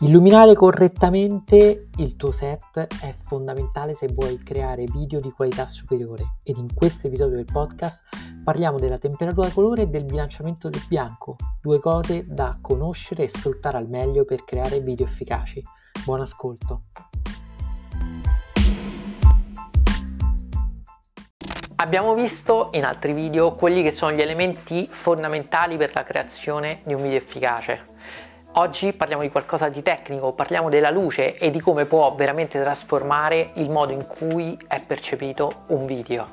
Illuminare correttamente il tuo set è fondamentale se vuoi creare video di qualità superiore ed in questo episodio del podcast parliamo della temperatura colore e del bilanciamento del bianco, due cose da conoscere e sfruttare al meglio per creare video efficaci. Buon ascolto! Abbiamo visto in altri video quelli che sono gli elementi fondamentali per la creazione di un video efficace Oggi parliamo di qualcosa di tecnico, parliamo della luce e di come può veramente trasformare il modo in cui è percepito un video.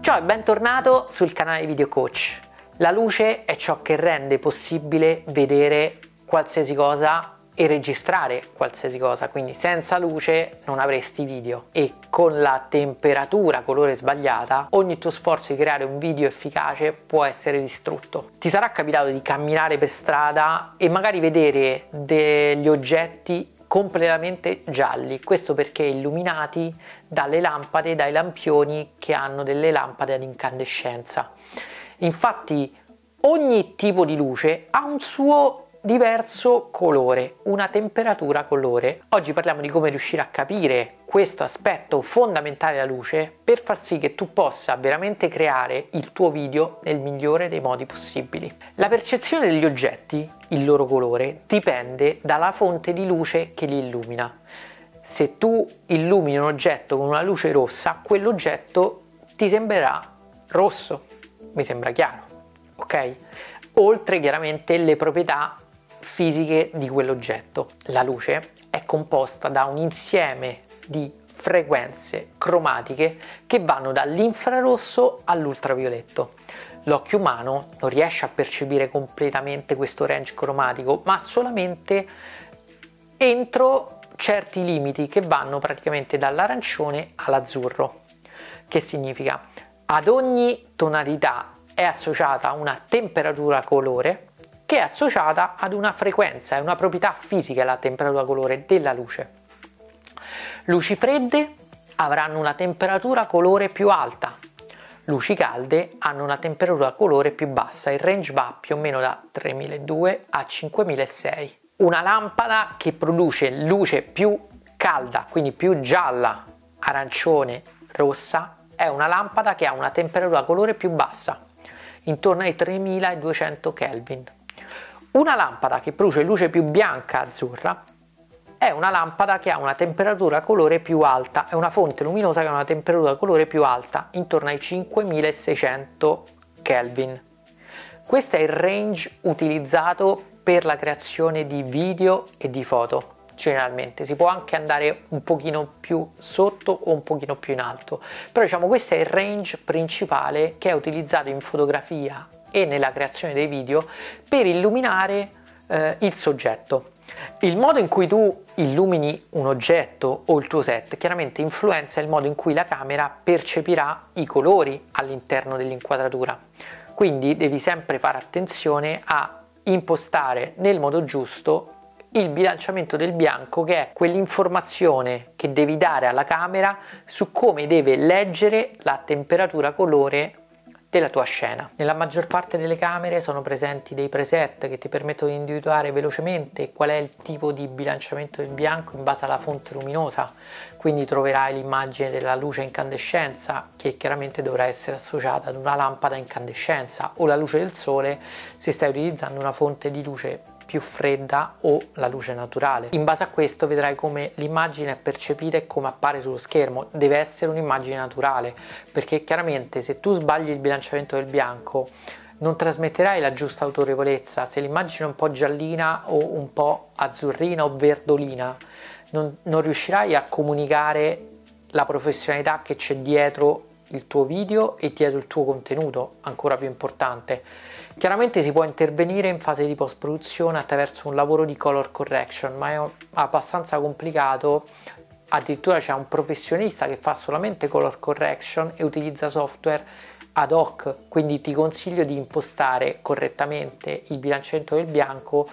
Ciao e bentornato sul canale Video Coach. La luce è ciò che rende possibile vedere qualsiasi cosa e registrare qualsiasi cosa, quindi senza luce non avresti video e con la temperatura colore sbagliata ogni tuo sforzo di creare un video efficace può essere distrutto. Ti sarà capitato di camminare per strada e magari vedere degli oggetti completamente gialli, questo perché illuminati dalle lampade, dai lampioni che hanno delle lampade ad incandescenza. Infatti ogni tipo di luce ha un suo diverso colore, una temperatura colore. Oggi parliamo di come riuscire a capire questo aspetto fondamentale della luce per far sì che tu possa veramente creare il tuo video nel migliore dei modi possibili. La percezione degli oggetti, il loro colore, dipende dalla fonte di luce che li illumina. Se tu illumini un oggetto con una luce rossa, quell'oggetto ti sembrerà rosso, mi sembra chiaro, ok? Oltre chiaramente le proprietà fisiche di quell'oggetto. La luce è composta da un insieme di frequenze cromatiche che vanno dall'infrarosso all'ultravioletto. L'occhio umano non riesce a percepire completamente questo range cromatico, ma solamente entro certi limiti che vanno praticamente dall'arancione all'azzurro. Che significa? Ad ogni tonalità è associata una temperatura colore che è associata ad una frequenza, è una proprietà fisica la temperatura colore della luce. Luci fredde avranno una temperatura colore più alta, luci calde hanno una temperatura colore più bassa, il range va più o meno da 3200 a 5600. Una lampada che produce luce più calda, quindi più gialla, arancione, rossa, è una lampada che ha una temperatura colore più bassa, intorno ai 3200 Kelvin. Una lampada che produce luce più bianca azzurra è una lampada che ha una temperatura colore più alta, è una fonte luminosa che ha una temperatura colore più alta, intorno ai 5600 Kelvin. Questo è il range utilizzato per la creazione di video e di foto generalmente si può anche andare un pochino più sotto o un pochino più in alto però diciamo questo è il range principale che è utilizzato in fotografia e nella creazione dei video per illuminare eh, il soggetto. Il modo in cui tu illumini un oggetto o il tuo set chiaramente influenza il modo in cui la camera percepirà i colori all'interno dell'inquadratura. Quindi devi sempre fare attenzione a impostare nel modo giusto il bilanciamento del bianco che è quell'informazione che devi dare alla camera su come deve leggere la temperatura colore della tua scena. Nella maggior parte delle camere sono presenti dei preset che ti permettono di individuare velocemente qual è il tipo di bilanciamento del bianco in base alla fonte luminosa, quindi troverai l'immagine della luce a incandescenza che chiaramente dovrà essere associata ad una lampada a incandescenza o la luce del sole se stai utilizzando una fonte di luce più fredda o la luce naturale. In base a questo vedrai come l'immagine è percepita e come appare sullo schermo. Deve essere un'immagine naturale perché chiaramente se tu sbagli il bilanciamento del bianco non trasmetterai la giusta autorevolezza. Se l'immagine è un po' giallina o un po' azzurrina o verdolina non, non riuscirai a comunicare la professionalità che c'è dietro il tuo video e dietro il tuo contenuto, ancora più importante. Chiaramente si può intervenire in fase di post produzione attraverso un lavoro di color correction, ma è abbastanza complicato. Addirittura c'è un professionista che fa solamente color correction e utilizza software ad hoc, quindi ti consiglio di impostare correttamente il bilanciamento del bianco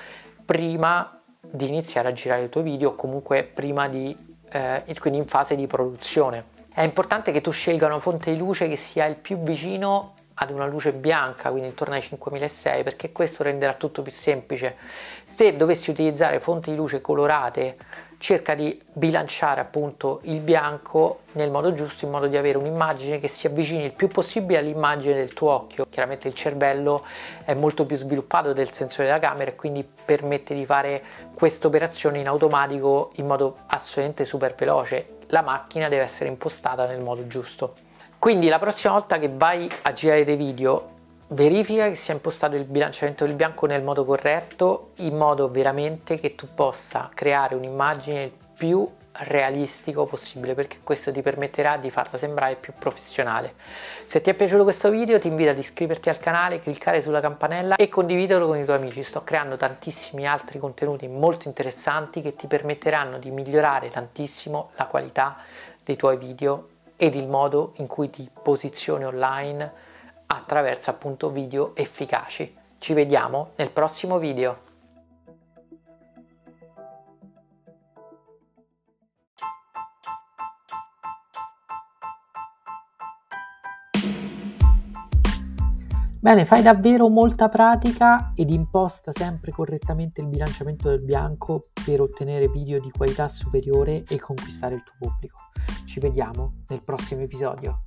prima di iniziare a girare il tuo video o comunque prima di eh, quindi in fase di produzione. È importante che tu scelga una fonte di luce che sia il più vicino ad una luce bianca, quindi intorno ai 5006, perché questo renderà tutto più semplice. Se dovessi utilizzare fonti di luce colorate, cerca di bilanciare appunto il bianco nel modo giusto in modo di avere un'immagine che si avvicini il più possibile all'immagine del tuo occhio. Chiaramente il cervello è molto più sviluppato del sensore della camera e quindi permette di fare questa operazione in automatico in modo assolutamente super veloce. La macchina deve essere impostata nel modo giusto. Quindi la prossima volta che vai a girare dei video verifica che sia impostato il bilanciamento del bianco nel modo corretto in modo veramente che tu possa creare un'immagine il più realistico possibile perché questo ti permetterà di farla sembrare più professionale. Se ti è piaciuto questo video ti invito ad iscriverti al canale, cliccare sulla campanella e condividerlo con i tuoi amici. Sto creando tantissimi altri contenuti molto interessanti che ti permetteranno di migliorare tantissimo la qualità dei tuoi video ed il modo in cui ti posizioni online attraverso appunto video efficaci. Ci vediamo nel prossimo video. Bene, fai davvero molta pratica ed imposta sempre correttamente il bilanciamento del bianco per ottenere video di qualità superiore e conquistare il tuo pubblico. Ci vediamo nel prossimo episodio.